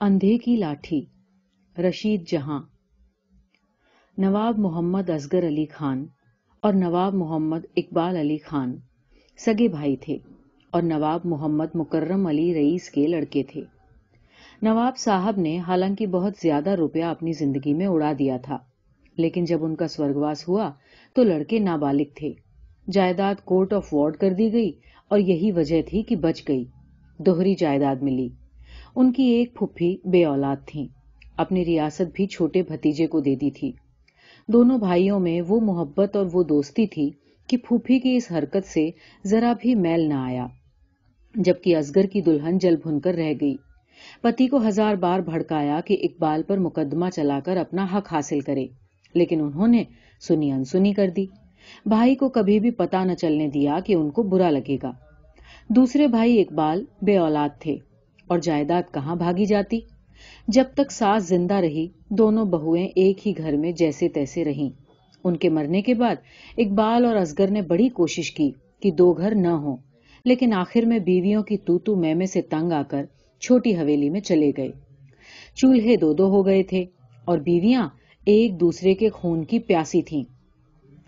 اندھے کی لاٹھی۔ رشید جہاں۔ نواب محمد اصغر علی خان اور نواب محمد اقبال علی خان سگے بھائی تھے اور نواب محمد مکرم علی رئیس کے لڑکے تھے۔ نواب صاحب نے حالانکہ بہت زیادہ روپیہ اپنی زندگی میں اڑا دیا تھا، لیکن جب ان کا سورگواس ہوا تو لڑکے نابالغ تھے۔ جائیداد کورٹ آف وارڈ کر دی گئی اور یہی وجہ تھی کہ بچ گئی۔ دوہری جائیداد ملی۔ ان کی ایک پھپھی بے اولاد تھی۔ اپنی ریاست بھی چھوٹے بھتیجے کو دے دی تھی۔ دونوں بھائیوں میں وہ محبت اور وہ دوستی تھی کہ پھوپھی کی اس حرکت سے ذرا بھی میل نہ آیا، جبکہ ازگر کی دلہن جل بھن کر رہ گئی۔ پتی کو ہزار بار بھڑکایا کہ اقبال پر مقدمہ چلا کر اپنا حق حاصل کرے، لیکن انہوں نے سنی انسنی کر دی۔ بھائی کو کبھی بھی پتا نہ چلنے دیا کہ ان کو برا لگے گا۔ دوسرے بھائی اقبال بے اولاد تھے۔ اور جائیداد کہاں بھاگی جاتی؟ جب تک ساس زندہ رہی، دونوں بہویں ایک ہی گھر میں جیسے تیسے رہیں۔ ان کے مرنے کے بعد، اقبال اور ازگر نے بڑی کوشش کی کہ دو گھر نہ ہوں، لیکن آخر میں بیویوں کی تو تو میمے سے تنگ آ کر چھوٹی حویلی میں چلے گئے۔ چولہے دو دو ہو گئے تھے اور بیویاں ایک دوسرے کے خون کی پیاسی تھیں۔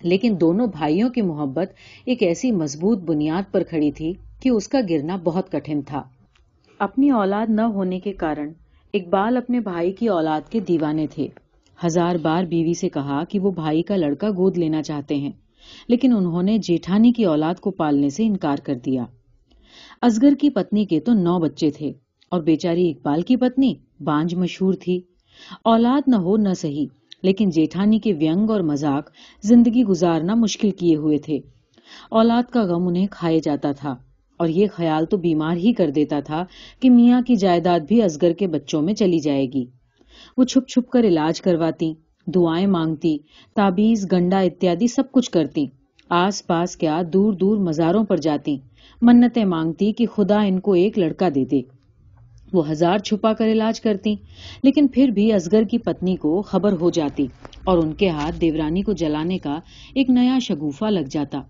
لیکن دونوں بھائیوں کی محبت ایک ایسی مضبوط بنیاد پر کھڑی تھی کہ اس کا گرنا بہت کٹھن تھا۔ اپنی اولاد نہ ہونے کے کارن اقبال اپنے بھائی کی اولاد کے دیوانے تھے۔ ہزار بار بیوی سے کہا کہ وہ بھائی کا لڑکا گود لینا چاہتے ہیں، لیکن انہوں نے جیٹھانی کی اولاد کو پالنے سے انکار کر دیا۔ ازگر کی پتنی کے تو نو بچے تھے اور بیچاری اقبال کی پتنی بانج مشہور تھی۔ اولاد نہ ہو نہ صحیح، لیکن جیٹھانی کے وینگ اور مذاق زندگی گزارنا مشکل کیے ہوئے تھے۔ اولاد کا غم انہیں کھائے جاتا تھا۔ اور یہ خیال تو بیمار ہی کر دیتا تھا کہ میاں کی جائیداد بھی ازگر کے بچوں میں چلی جائے گی۔ وہ چھپ چھپ کر علاج کرواتی، دعائیں مانگتی، تابیز، گنڈا اتیادی سب کچھ کرتی۔ آس پاس کیا دور دور مزاروں پر جاتی، منتیں مانگتی کہ خدا ان کو ایک لڑکا دے دے۔ وہ ہزار چھپا کر علاج کرتی، لیکن پھر بھی ازگر کی پتنی کو خبر ہو جاتی اور ان کے ہاتھ دیورانی کو جلانے کا ایک نیا شگوفا لگ جاتا۔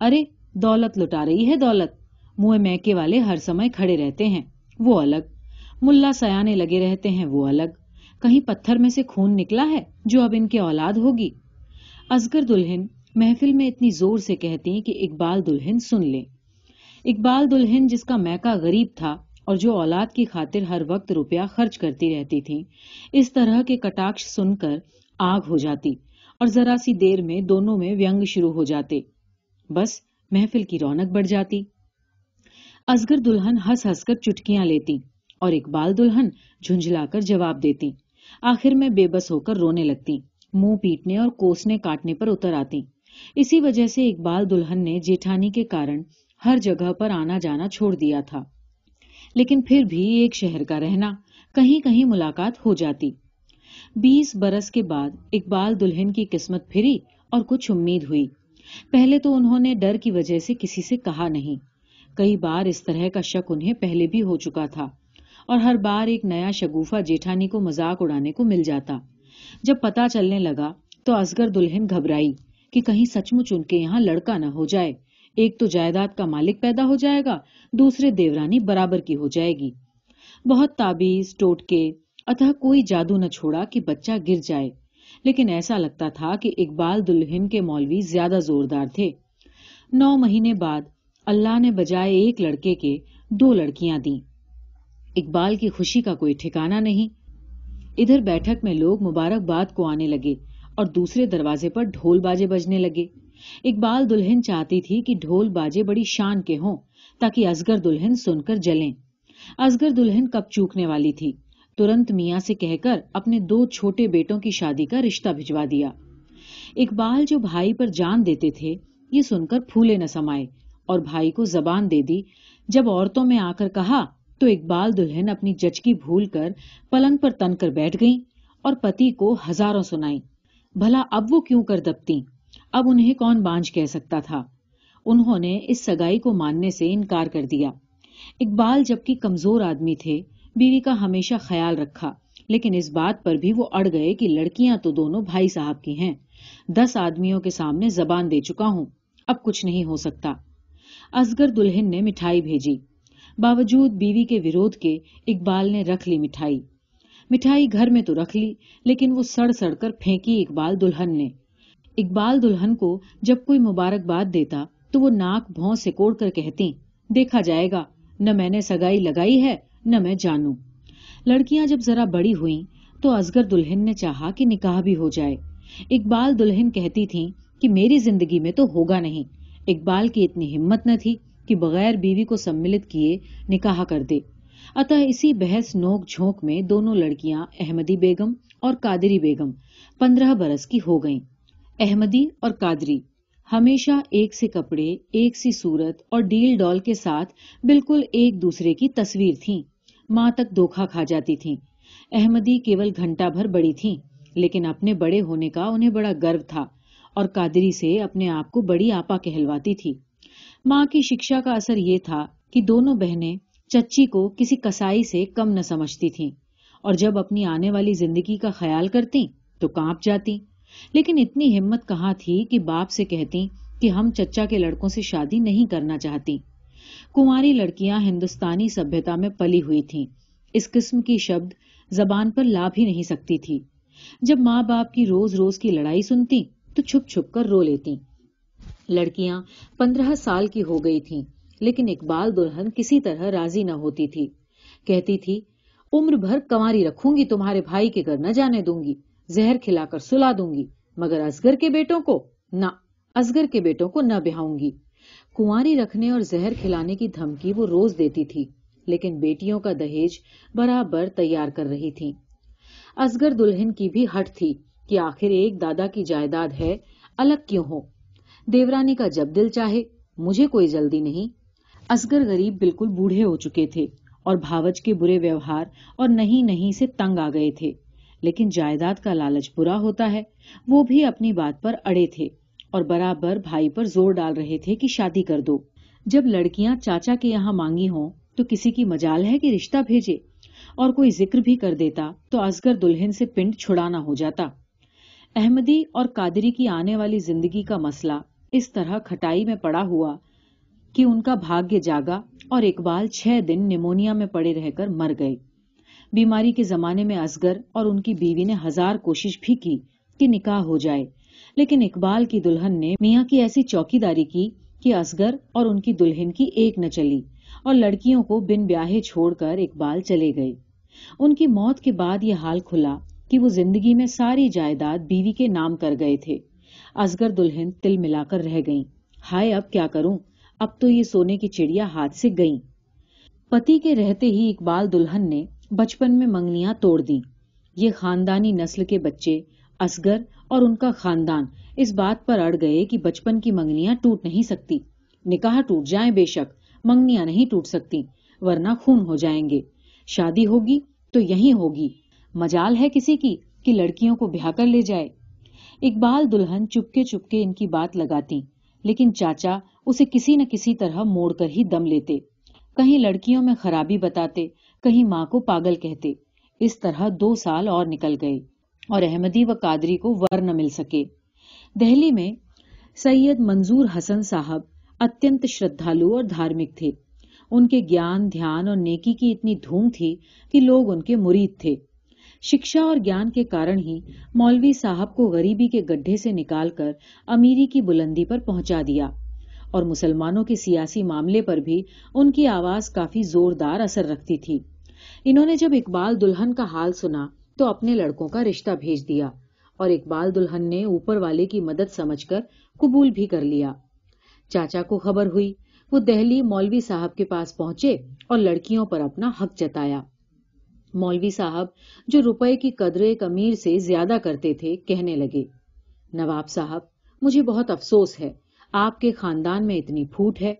ارے، دولت لٹا رہی ہے دولت۔ منہ میکے والے ہر سمے کھڑے رہتے ہیں، وہ الگ۔ ملا سیانے لگے رہتے ہیں، وہ الگ۔ کہیں پتھر میں سے خون نکلا ہے جو اب ان کے اولاد ہوگی۔ ازگر دلہن محفل میں اتنی زور سے کہتی کہ اقبال دلہن سن لے۔ اقبال دلہن جس کا میکا غریب تھا اور جو اولاد کی خاطر ہر وقت روپیہ خرچ کرتی رہتی تھی اس طرح کے کٹاکش سن کر آگ ہو جاتی اور ذرا سی دیر میں دونوں میں وینگ شروع ہو جاتے۔ بس محفل کی رونق بڑھ جاتی۔ ازگر دلہن ہنس ہنس کر چٹکیاں لیتی اور اقبال دلہن جھنجھلا کر جواب دیتی۔ آخر میں بے بس ہو کر رونے لگتی۔ منہ پیٹنے اور کوسنے کاٹنے پر اتر آتی۔ اسی وجہ سے اقبال دلہن نے جیٹھانی کے کارن ہر جگہ پر آنا جانا چھوڑ دیا تھا۔ لیکن پھر بھی ایک شہر کا رہنا، کہیں کہیں ملاقات ہو جاتی۔ بیس برس کے بعد اقبال دلہن کی قسمت پھری اور کچھ امید ہوئی۔ پہلے تو انہوں نے ڈر کی وجہ سے کسی سے کہا نہیں۔ کئی بار اس طرح کا شک انہیں پہلے بھی ہو چکا تھا اور ہر بار ایک نیا شگوفا جیٹھانی کو مزاق اڑانے کو مل جاتا۔ جب پتا چلنے لگا تو ازگر دلہن گھبرائی کہ کہیں سچ مچ ان کے یہاں لڑکا نہ ہو جائے۔ ایک تو جائیداد کا مالک پیدا ہو جائے گا، دوسرے دیورانی برابر کی ہو جائے گی۔ بہت تابیز، ٹوٹکے اتہ کوئی جادو نہ چھوڑا کہ بچہ گر جائے۔ لیکن ایسا لگتا تھا کہ اقبال دلہن کے مولوی زیادہ زوردار تھے۔ نو مہینے بعد اللہ نے بجائے ایک لڑکے کے دو لڑکیاں دیں۔ اقبال کی خوشی کا کوئی ٹھکانا نہیں۔ ادھر بیٹھک میں لوگ مبارک باد کو آنے لگے اور دوسرے دروازے پر ڈھول باجے بجنے لگے۔ اقبال دلہن چاہتی تھی کہ ڈھول باجے بڑی شان کے ہوں تاکہ ازگر دلہن سن کر جلیں۔ ازگر دلہن کب چوکنے والی تھی؟ ترنت میاں سے کہہ کر اپنے دو چھوٹے بیٹوں کی شادی کا رشتہ بھجوا دیا۔ اقبال جو بھائی پر جان دیتے تھے، یہ سن کر پھولے نہ سمائے۔ اور بھائی کو زبان دے دی۔ جب عورتوں میں آ کر کہا تو اقبال دلہن اپنی جچکی بھول کر پلنگ پر تن کر بیٹھ گئی اور پتی کو ہزاروں سنائی بھلا اب وہ کیوں کر دبتی اب انہیں کون بانج کہہ سکتا تھا؟ انہوں نے اس سگائی کو ماننے سے انکار کر دیا۔ اقبال جبکہ کمزور آدمی تھے، بیوی کا ہمیشہ خیال رکھا، لیکن اس بات پر بھی وہ اڑ گئے کہ لڑکیاں تو دونوں بھائی صاحب کی ہیں۔ دس آدمیوں کے سامنے زبان دے چکا ہوں، اب کچھ نہیں ہو سکتا۔ ازگر دلہن نے مٹھائی بھیجی۔ باوجود بیوی کے ویروھ کے اقبال نے رکھ لی مٹھائی۔ مٹھائی گھر میں تو رکھ لی، لیکن وہ سڑ سڑ کر پھینکی اقبال دلہن نے۔ اقبال دلہن کو جب کوئی مبارکباد دیتا تو وہ ناک بھون سے کوڑ کر کہتی، دیکھا جائے گا، نہ میں نے سگائی لگائی ہے، نہ میں جانوں۔ لڑکیاں جب ذرا بڑی ہوئیں تو ازگر دلہن نے چاہا کہ نکاح بھی ہو جائے۔ اقبال دلہن کہتی تھی کہ میری زندگی میں تو ہوگا نہیں اقبال کی اتنی ہمت نہ تھی کہ بغیر بیوی کو سملت کیے نکاح کر دے۔ اتہ اسی بحث نوک جھونک میں دونوں لڑکیاں احمدی بیگم اور قادری بیگم پندرہ برس کی ہو گئیں۔ احمدی اور قادری ہمیشہ ایک سے کپڑے، ایک سی صورت اور ڈیل ڈال کے ساتھ بالکل ایک دوسرے کی تصویر تھیں۔ ماں تک دھوکھا کھا جاتی تھیں۔ احمدی کیول گھنٹہ بھر بڑی تھیں، لیکن اپنے بڑے ہونے کا انہیں بڑا گرو تھا۔ اور قادری سے اپنے آپ کو بڑی آپا کہلواتی تھی۔ ماں کی شکشا کا اثر یہ تھا کہ دونوں بہنیں چچی کو کسی کسائی سے کم نہ سمجھتی تھیں اور جب اپنی آنے والی زندگی کا خیال کرتی تو کانپ جاتی۔ لیکن اتنی ہمت کہاں تھی کہ باپ سے کہتی کہ ہم چچا کے لڑکوں سے شادی نہیں کرنا چاہتی کماری لڑکیاں ہندوستانی سبھیتا میں پلی ہوئی تھیں۔ اس قسم کی شبد زبان پر لا بھی نہیں سکتی تھی۔ جب ماں باپ کی روز روز کی لڑائی سنتی تو چھپ چھپ کر رو لیتی لڑکیاں پندرہ سال کی ہو گئی تھیں، لیکن اقبال دلہن کسی طرح راضی نہ ہوتی تھی۔ کہتی تھی، عمر بھر کماری رکھوں گی، تمہارے بھائی کے گھر نہ جانے دوں گی، زہر کھلا کر سلا دوں گی، مگر ازگر کے بیٹوں کو نہ ازگر کے بیٹوں کو نہ بہاؤں گی۔ کنواری رکھنے اور زہر کھلانے کی دھمکی وہ روز دیتی تھی، لیکن بیٹیوں کا دہیج برابر تیار کر رہی تھی ازگر دلہن کی بھی ہٹ تھی۔ کہ آخر ایک دادا کی جائیداد ہے، الگ کیوں ہو؟ دیورانی کا جب دل چاہے، مجھے کوئی جلدی نہیں۔ ازگر غریب بالکل بوڑھے ہو چکے تھے اور بھاوج کے برے ویوہار اور نہیں نہیں سے تنگ آ گئے تھے۔ لیکن جائیداد کا لالچ برا ہوتا ہے، وہ بھی اپنی بات پر اڑے تھے اور برابر بھائی پر زور ڈال رہے تھے کہ شادی کر دو۔ جب لڑکیاں چاچا کے یہاں مانگی ہوں، تو کسی کی مجال ہے کہ رشتہ بھیجے اور کوئی ذکر بھی کر دیتا، تو ازگر دلہن سے پنڈ چھڑانا ہو جاتا۔ احمدی اور قادری کی آنے والی زندگی کا مسئلہ اس طرح کھٹائی میں پڑا ہوا کہ ان کا بھاگیہ جاگا اور اقبال چھ دن نیمونیا میں پڑے رہ کر مر گئے۔ بیماری کے زمانے میں ازگر اور ان کی بیوی نے ہزار کوشش بھی کی کہ نکاح ہو جائے، لیکن اقبال کی دلہن نے میاں کی ایسی چوکی داری کی کہ ازگر اور ان کی دلہن کی ایک نہ چلی اور لڑکیوں کو بن بیاہے چھوڑ کر اقبال چلے گئے۔ ان کی موت کے بعد یہ حال کھلا کہ وہ زندگی میں ساری جائیداد بیوی کے نام کر گئے تھے۔ ازگر دلہن تل ملا کر رہ گئیں۔ ہائے، اب کیا کروں؟ اب تو یہ سونے کی چڑیا ہاتھ سے گئیں۔ پتی کے رہتے ہی اقبال دلہن نے بچپن میں منگنیاں توڑ دی یہ خاندانی نسل کے بچے، اصغر اور ان کا خاندان، اس بات پر اڑ گئے کہ بچپن کی منگنیاں ٹوٹ نہیں سکتی۔ نکاح ٹوٹ جائیں بے شک منگنیاں نہیں ٹوٹ سکتی، ورنہ خون ہو جائیں گے۔ شادی ہوگی تو یہی ہوگی۔ مجال ہے کسی کی کہ لڑکیوں کو بہا کر لے جائے۔ اقبال دلہن چپکے چپکے ان کی بات لگاتی، لیکن چاچا اسے کسی نہ کسی طرح موڑ کر ہی دم لیتے۔ کہیں لڑکیوں میں خرابی بتاتے، کہیں ماں کو پاگل کہتے۔ اس طرح دو سال اور نکل گئے اور احمدی و قادری کو ور نہ مل سکے۔ دہلی میں سید منظور حسن صاحب اتنت شردھالو اور دھارمک تھے۔ ان کے گیان، دھیان اور نیکی کی اتنی دھوم تھی کہ لوگ ان کے مرید تھے۔ شکشا اور گیان کے کارن ہی مولوی صاحب کو غریبی کے گڈھے سے نکال کر امیری کی بلندی پر پہنچا دیا اور مسلمانوں کے سیاسی معاملے پر بھی ان کی آواز کافی زوردار اثر رکھتی تھی۔ انہوں نے جب اقبال دلہن کا حال سنا تو اپنے لڑکوں کا رشتہ بھیج دیا اور اقبال دلہن نے اوپر والے کی مدد سمجھ کر قبول بھی کر لیا۔ چاچا کو خبر ہوئی، وہ دہلی مولوی صاحب کے پاس پہنچے اور لڑکیوں پر اپنا حق جتایا۔ مولوی صاحب جو روپے کی قدر ایک امیر سے زیادہ کرتے تھے کہنے لگے، نواب صاحب، مجھے بہت افسوس ہے، آپ کے خاندان میں اتنی پھوٹ ہے۔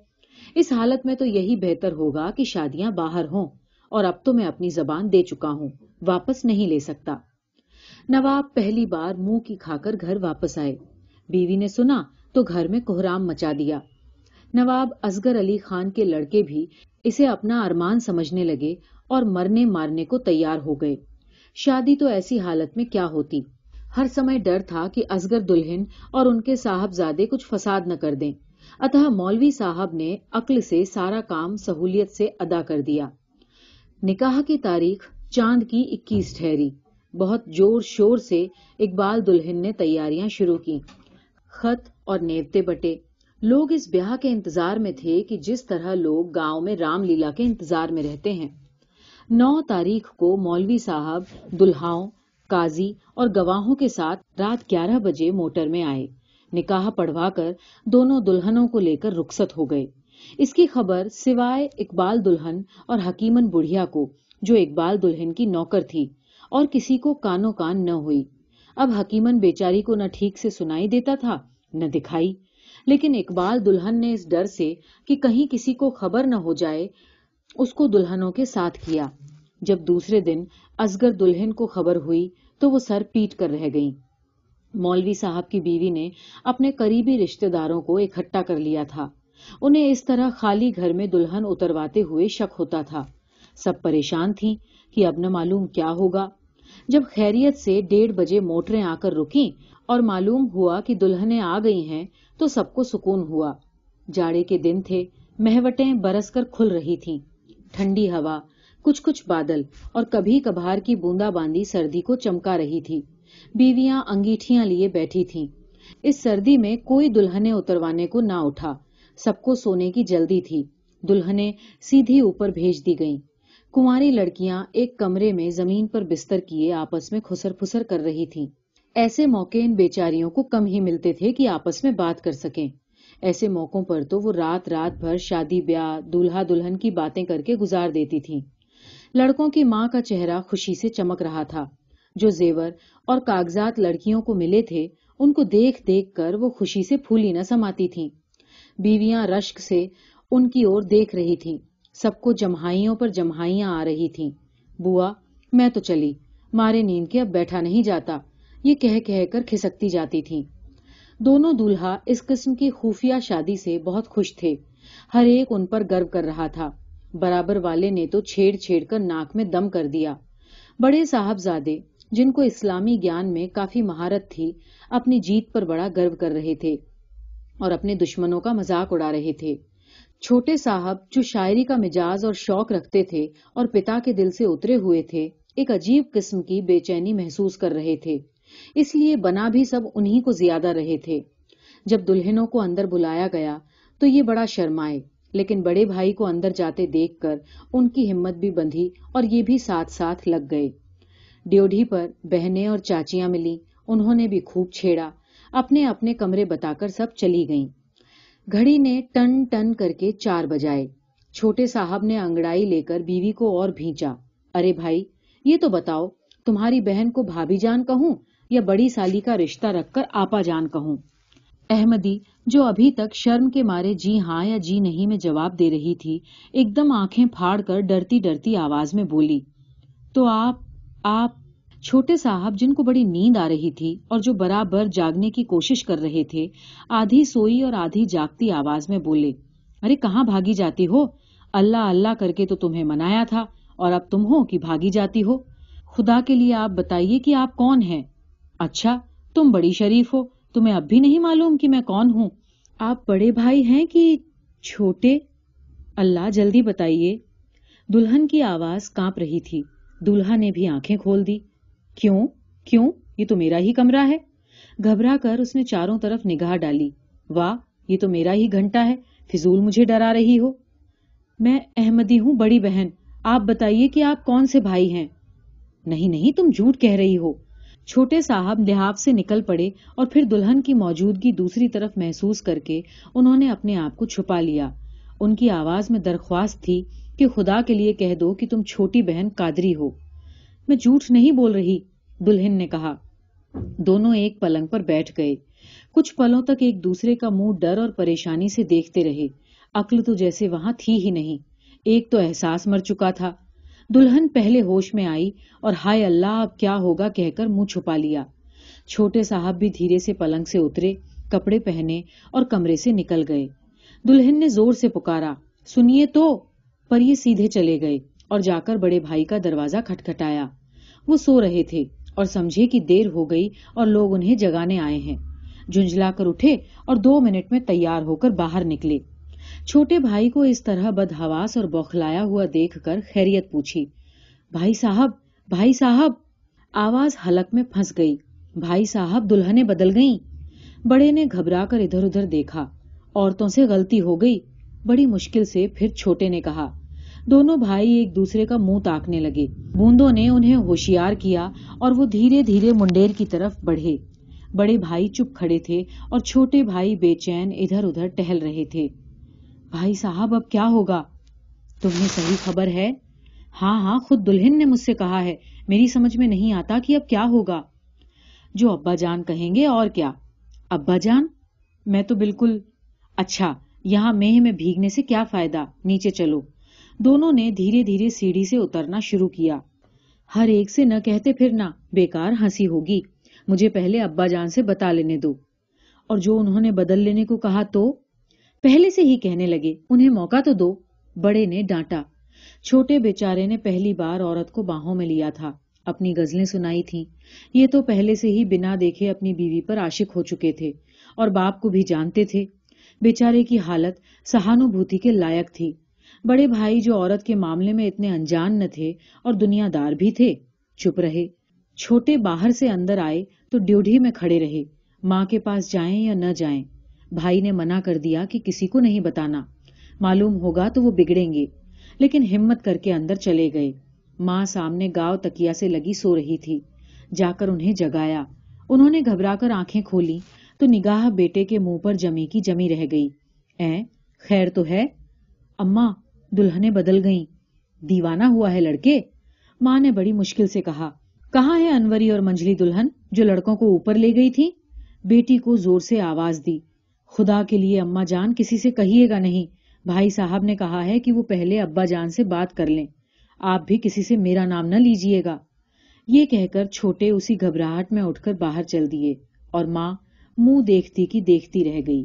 اس حالت میں تو یہی بہتر ہوگا کہ شادیاں باہر ہوں اور اب تو میں اپنی زبان دے چکا ہوں، واپس نہیں لے سکتا۔ نواب پہلی بار منہ کی کھا کر گھر واپس آئے۔ بیوی نے سنا تو گھر میں کوہرام مچا دیا۔ نواب ازگر علی خان کے لڑکے بھی اسے اپنا ارمان سمجھنے لگے اور مرنے مارنے کو تیار ہو گئے۔ شادی تو ایسی حالت میں کیا ہوتی؟ ہر سمے ڈر تھا کہ ازگر دلہن اور ان کے صاحب زادے کچھ فساد نہ کر دیں۔ اتہ مولوی صاحب نے عقل سے سارا کام سہولیت سے ادا کر دیا۔ نکاح کی تاریخ چاند کی اکیس ٹھہری۔ بہت جور شور سے اقبال دلہن نے تیاریاں شروع کی خط اور نیوتے بٹے۔ لوگ اس بیاہ کے انتظار میں تھے کہ جس طرح لوگ گاؤں میں رام لیلا کے انتظار میں رہتے ہیں۔ نو تاریخ کو مولوی صاحب، دلہاؤں، قاضی اور گواہوں کے ساتھ رات گیارہ بجے موٹر میں آئے۔ نکاح پڑھوا کر دونوں دلہنوں کو لے کر رخصت ہو گئے۔ اس کی خبر سوائے اقبال دلہن اور حکیمن بڑھیا کو، جو اقبال دلہن کی نوکر تھی اور کسی کو کانوں کان نہ ہوئی۔ اب حکیمن بیچاری کو نہ ٹھیک سے سنائی دیتا تھا، نہ دکھائی۔ لیکن اقبال دلہن نے اس ڈر سے کہ کہیں کسی کو خبر نہ ہو جائے اس کو دلہنوں کے ساتھ کیا۔ جب دوسرے دن ازگر دلہن کو خبر ہوئی تو وہ سر پیٹ کر رہ گئی مولوی صاحب کی بیوی نے اپنے قریبی رشتے داروں کو اکٹھا کر لیا تھا۔ انہیں اس طرح خالی گھر میں دلہن اترواتے ہوئے شک ہوتا تھا۔ سب پریشان تھی کہ اب نہ معلوم کیا ہوگا۔ جب خیریت سے ڈیڑھ بجے موٹریں آ کر رکی اور معلوم ہوا کہ دلہنیں آ گئی ہیں تو سب کو سکون ہوا۔ جاڑے کے دن تھے، مہوٹیں برس کر کھل رہی تھیں۔ ٹھنڈی ہوا، کچھ کچھ بادل، اور کبھی کبھار کی بوندا باندی سردی کو چمکا رہی تھی۔ بیویاں انگیٹھیاں لیے بیٹھی تھیں۔ اس سردی میں کوئی دلہنے اتروانے کو نہ اٹھا۔ سب کو سونے کی جلدی تھی۔ دلہنے سیدھی اوپر بھیج دی گئیں۔ کماری لڑکیاں ایک کمرے میں زمین پر بستر کیے آپس میں خسر پھسر کر رہی تھیں۔ ایسے موقع ان بیچاریوں کو کم ہی ملتے تھے کہ آپس میں بات کر سکیں۔ ایسے موقعوں پر تو وہ رات رات بھر شادی، بیاہ دلہا دلہن کی باتیں کر کے گزار دیتی تھی لڑکوں کی ماں کا چہرہ خوشی سے چمک رہا تھا۔ جو زیور اور کاغذات لڑکیوں کو ملے تھے، ان کو دیکھ دیکھ کر وہ خوشی سے پھولی نہ سماتی تھیں۔ بیویاں رشک سے ان کی اور دیکھ رہی تھیں۔ سب کو جمہائیوں پر جمہائیاں آ رہی تھیں۔ بوا، میں تو چلی۔ مارے نیند کے اب بیٹھا نہیں جاتا۔ یہ کہہ کہہ کر کھسکتی جاتی تھیں۔ دونوں دولہا اس قسم کی خفیہ شادی سے بہت خوش تھے۔ ہر ایک ان پر گرو کر رہا تھا۔ برابر والے نے تو چھیڑ چھیڑ کر ناک میں دم کر دیا۔ بڑے صاحب زادے جن کو اسلامی گیان میں کافی مہارت تھی، اپنی جیت پر بڑا گرو کر رہے تھے اور اپنے دشمنوں کا مذاق اڑا رہے تھے۔ چھوٹے صاحب جو شاعری کا مزاج اور شوق رکھتے تھے اور پتا کے دل سے اترے ہوئے تھے، ایک عجیب قسم کی بے چینی محسوس کر رہے تھے۔ اس لیے بنا بھی سب انہی کو زیادہ رہے تھے۔ جب دلہنوں کو اندر بلایا گیا تو یہ بڑا شرمائے لیکن بڑے بھائی کو اندر جاتے دیکھ کر ان کی ہمت بھی بندھی اور یہ بھی ساتھ ساتھ لگ گئے۔ ڈیوڈھی پر بہنیں اور چاچیاں ملی، انہوں نے بھی خوب چھیڑا، اپنے اپنے کمرے بتا کر سب چلی گئیں۔ گھڑی نے ٹن ٹن کر کے چار بجائے۔ چھوٹے صاحب نے انگڑائی لے کر بیوی کو اور بھینچا ارے بھائی، یہ تو بتاؤ، تمہاری بہن کو بھابھی جان کہوں؟ یا بڑی سالی کا رشتہ رکھ کر آپا جان کہوں۔ احمدی، جو ابھی تک شرم کے مارے جی ہاں یا جی نہیں میں جواب دے رہی تھی، ایک دم آنکھیں پھاڑ کر ڈرتی ڈرتی آواز میں بولی، تو آپ آپ چھوٹے صاحب جن کو بڑی نیند آ رہی تھی اور جو برابر جاگنے کی کوشش کر رہے تھے، آدھی سوئی اور آدھی جاگتی آواز میں بولے، ارے کہاں بھاگی جاتی ہو؟ اللہ اللہ کر کے تو تمہیں منایا تھا اور اب تم ہو کہ بھاگی جاتی ہو۔ خدا کے لیے آپ بتائیے کہ آپ کون ہیں؟ اچھا تم بڑی شریف ہو، تمہیں اب بھی نہیں معلوم کہ میں کون ہوں۔ آپ بڑے بھائی ہیں کہ چھوٹے؟ اللہ جلدی بتائیے۔ دلہن کی آواز کانپ رہی تھی۔ دلہا نے بھی آنکھیں کھول دی۔ کیوں؟ کیوں؟ یہ تو میرا ہی کمرہ ہے۔ گھبرا کر اس نے چاروں طرف نگاہ ڈالی۔ واہ، یہ تو میرا ہی گھنٹہ ہے۔ فضول مجھے ڈرا رہی ہو۔ میں احمدی ہوں، بڑی بہن۔ آپ بتائیے کہ آپ کون سے بھائی ہیں؟ نہیں نہیں، تم جھوٹ کہہ رہی ہو۔ چھوٹے صاحب لحاف سے نکل پڑے اور پھر دلہن کی موجودگی دوسری طرف محسوس کر کے انہوں نے اپنے آپ کو چھپا لیا۔ ان کی آواز میں درخواست تھی کہ خدا کے لیے کہہ دو کہ تم چھوٹی بہن قادری ہو۔ میں جھوٹ نہیں بول رہی، دلہن نے کہا۔ دونوں ایک پلنگ پر بیٹھ گئے۔ کچھ پلوں تک ایک دوسرے کا منہ ڈر اور پریشانی سے دیکھتے رہے۔ عقل تو جیسے وہاں تھی ہی نہیں۔ ایک تو احساس مر چکا تھا۔ دلہن پہلے ہوش میں آئی اور ہائے اللہ، اب کیا ہوگا کہہ کر منہ چھپا لیا۔ چھوٹے صاحب بھی دھیرے سے پلنگ سے اترے، کپڑے پہنے اور کمرے سے نکل گئے۔ دلہن نے زور سے پکارا، سنیے تو؟ پر یہ سیدھے چلے گئے اور جا کر بڑے بھائی کا دروازہ کھٹکھٹایا۔ وہ سو رہے تھے اور سمجھے کہ دیر ہو گئی اور لوگ انہیں جگانے آئے ہیں۔ جنجلا کر اٹھے اور دو منٹ میں تیار ہو کر باہر نکلے۔ چھوٹے بھائی کو اس طرح بدہواس اور بوکھلایا ہوا دیکھ کر خیریت پوچھی، بھائی صاحب بھائی صاحب! آواز حلق میں پھنس گئی۔ بھائی صاحب دلہنے بدل گئیں۔ بڑے نے گھبرا کر ادھر ادھر دیکھا۔ عورتوں سے غلطی ہو گئی۔ بڑی مشکل سے پھر چھوٹے نے کہا۔ دونوں بھائی ایک دوسرے کا منہ تاکنے لگے۔ بوندوں نے انہیں ہوشیار کیا اور وہ دھیرے دھیرے منڈیر کی طرف بڑھے۔ بڑے بھائی چپ کھڑے تھے اور چھوٹے بھائی بے چین ادھر ادھر ٹہل رہے تھے۔ بھائی صاحب، اب کیا ہوگا؟ تمہیں صحیح خبر ہے؟ ہاں ہاں خود دلہن نے مجھ سے کہا ہے۔ میری سمجھ میں نہیں آتا کہ اب کیا ہوگا۔ جو ابا جان کہیں گے اور کیا؟ ابا جان؟ میں تو بالکل اچھا یہاں میہ میں بھیگنے سے کیا فائدہ؟ نیچے چلو۔ دونوں نے دھیرے دھیرے سیڑھی سے اترنا شروع کیا۔ ہر ایک سے نہ کہتے پھر نہ، بیکار ہنسی ہوگی۔ مجھے پہلے ابا جان سے بتا لینے دو۔ اور جو انہوں نے بدل لینے کو کہا تو؟ پہلے سے ہی کہنے لگے، انہیں موقع تو دو، بڑے نے ڈانٹا۔ چھوٹے بیچارے نے پہلی بار عورت کو باہوں میں لیا تھا۔ اپنی غزلیں سنائی تھی یہ تو پہلے سے ہی بنا دیکھے اپنی بیوی پر عاشق ہو چکے تھے اور باپ کو بھی جانتے تھے۔ بیچارے کی حالت سہانوبھوتی کے لائق تھی۔ بڑے بھائی جو عورت کے معاملے میں اتنے انجان نہ تھے اور دنیا دار بھی تھے، چپ رہے۔ چھوٹے باہر سے اندر آئے تو ڈیوڈھی میں کھڑے رہے۔ ماں کے پاس جائیں یا نہ جائیں؟ بھائی نے منع کر دیا کہ کسی کو نہیں بتانا۔ معلوم ہوگا تو وہ بگڑیں گے۔ لیکن ہمت کر کے اندر چلے گئے۔ ماں سامنے گاؤ تکیا سے لگی سو رہی تھی۔ جا کر انہیں جگایا۔ انہوں نے گھبرا کر آنکھیں کھولی۔ تو نگاہ بیٹے کے منہ پر جمی کی جمی رہ گئی۔ اے، خیر تو ہے۔ اما دلہنے بدل گئیں۔ دیوانہ ہوا ہے لڑکے۔ ماں نے بڑی مشکل سے کہا، کہاں ہے انوری اور منجلی دلہن جو لڑکوں کو اوپر لے گئی تھی بیٹی کو زور سے آواز دی۔ خدا کے لیے اما جان کسی سے کہیے گا نہیں۔ بھائی صاحب نے کہا ہے کہ وہ پہلے ابا جان سے بات کر لیں۔ آپ بھی کسی سے میرا نام نہ لیجیے گا۔ یہ کہہ کر چھوٹے اسی گھبراہٹ میں اٹھ کر باہر چل دیے اور ماں منہ دیکھتی کی دیکھتی رہ گئی۔